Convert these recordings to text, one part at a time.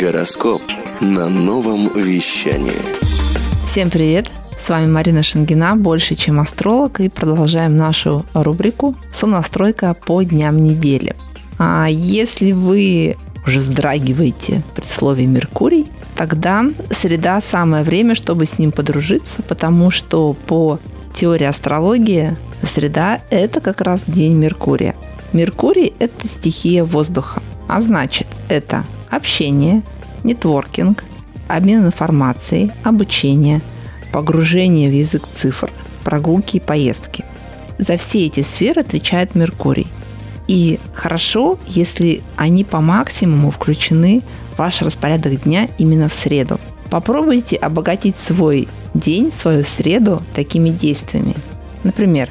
Гороскоп на новом вещании. Всем привет! С вами Марина Шангина, больше чем астролог, и продолжаем нашу рубрику «Сонастройка по дням недели». А если вы уже вздрагиваете при слове «Меркурий», тогда среда самое время, чтобы с ним подружиться, потому что по теории астрологии среда – это как раз день Меркурия. Меркурий – это стихия воздуха, а значит, это общение, нетворкинг, обмен информацией, обучение, погружение в язык цифр, прогулки и поездки. За все эти сферы отвечает Меркурий. И хорошо, если они по максимуму включены в ваш распорядок дня именно в среду. Попробуйте обогатить свой день, свою среду такими действиями. Например,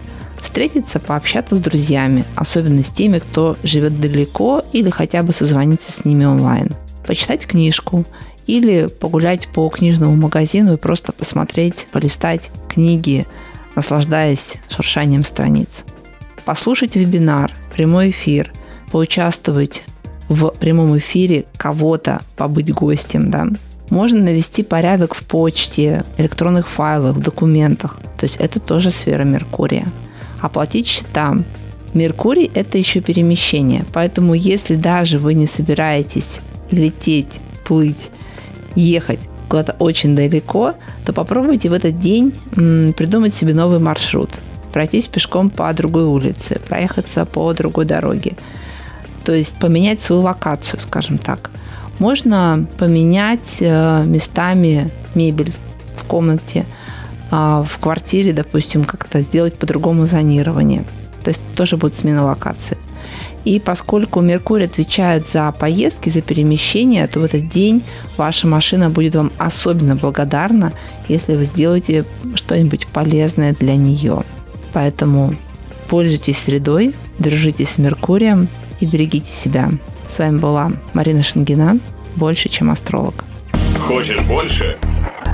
встретиться, пообщаться с друзьями, особенно с теми, кто живет далеко или хотя бы созвониться с ними онлайн. Почитать книжку или погулять по книжному магазину и просто посмотреть, полистать книги, наслаждаясь шуршанием страниц. Послушать вебинар, прямой эфир, поучаствовать в прямом эфире кого-то, побыть гостем, да. Можно навести порядок в почте, электронных файлах, документах. То есть это тоже сфера Меркурия оплатить счета. Меркурий – это еще перемещение, поэтому если даже вы не собираетесь лететь, плыть, ехать куда-то очень далеко, то попробуйте в этот день придумать себе новый маршрут. Пройтись пешком по другой улице, проехаться по другой дороге. То есть поменять свою локацию, скажем так. Можно поменять э, местами мебель в комнате – в квартире, допустим, как-то сделать по-другому зонирование. То есть тоже будет смена локации. И поскольку Меркурий отвечает за поездки, за перемещения, то в этот день ваша машина будет вам особенно благодарна, если вы сделаете что-нибудь полезное для нее. Поэтому пользуйтесь средой, дружите с Меркурием и берегите себя. С вами была Марина Шангина, больше, чем астролог. Хочешь больше?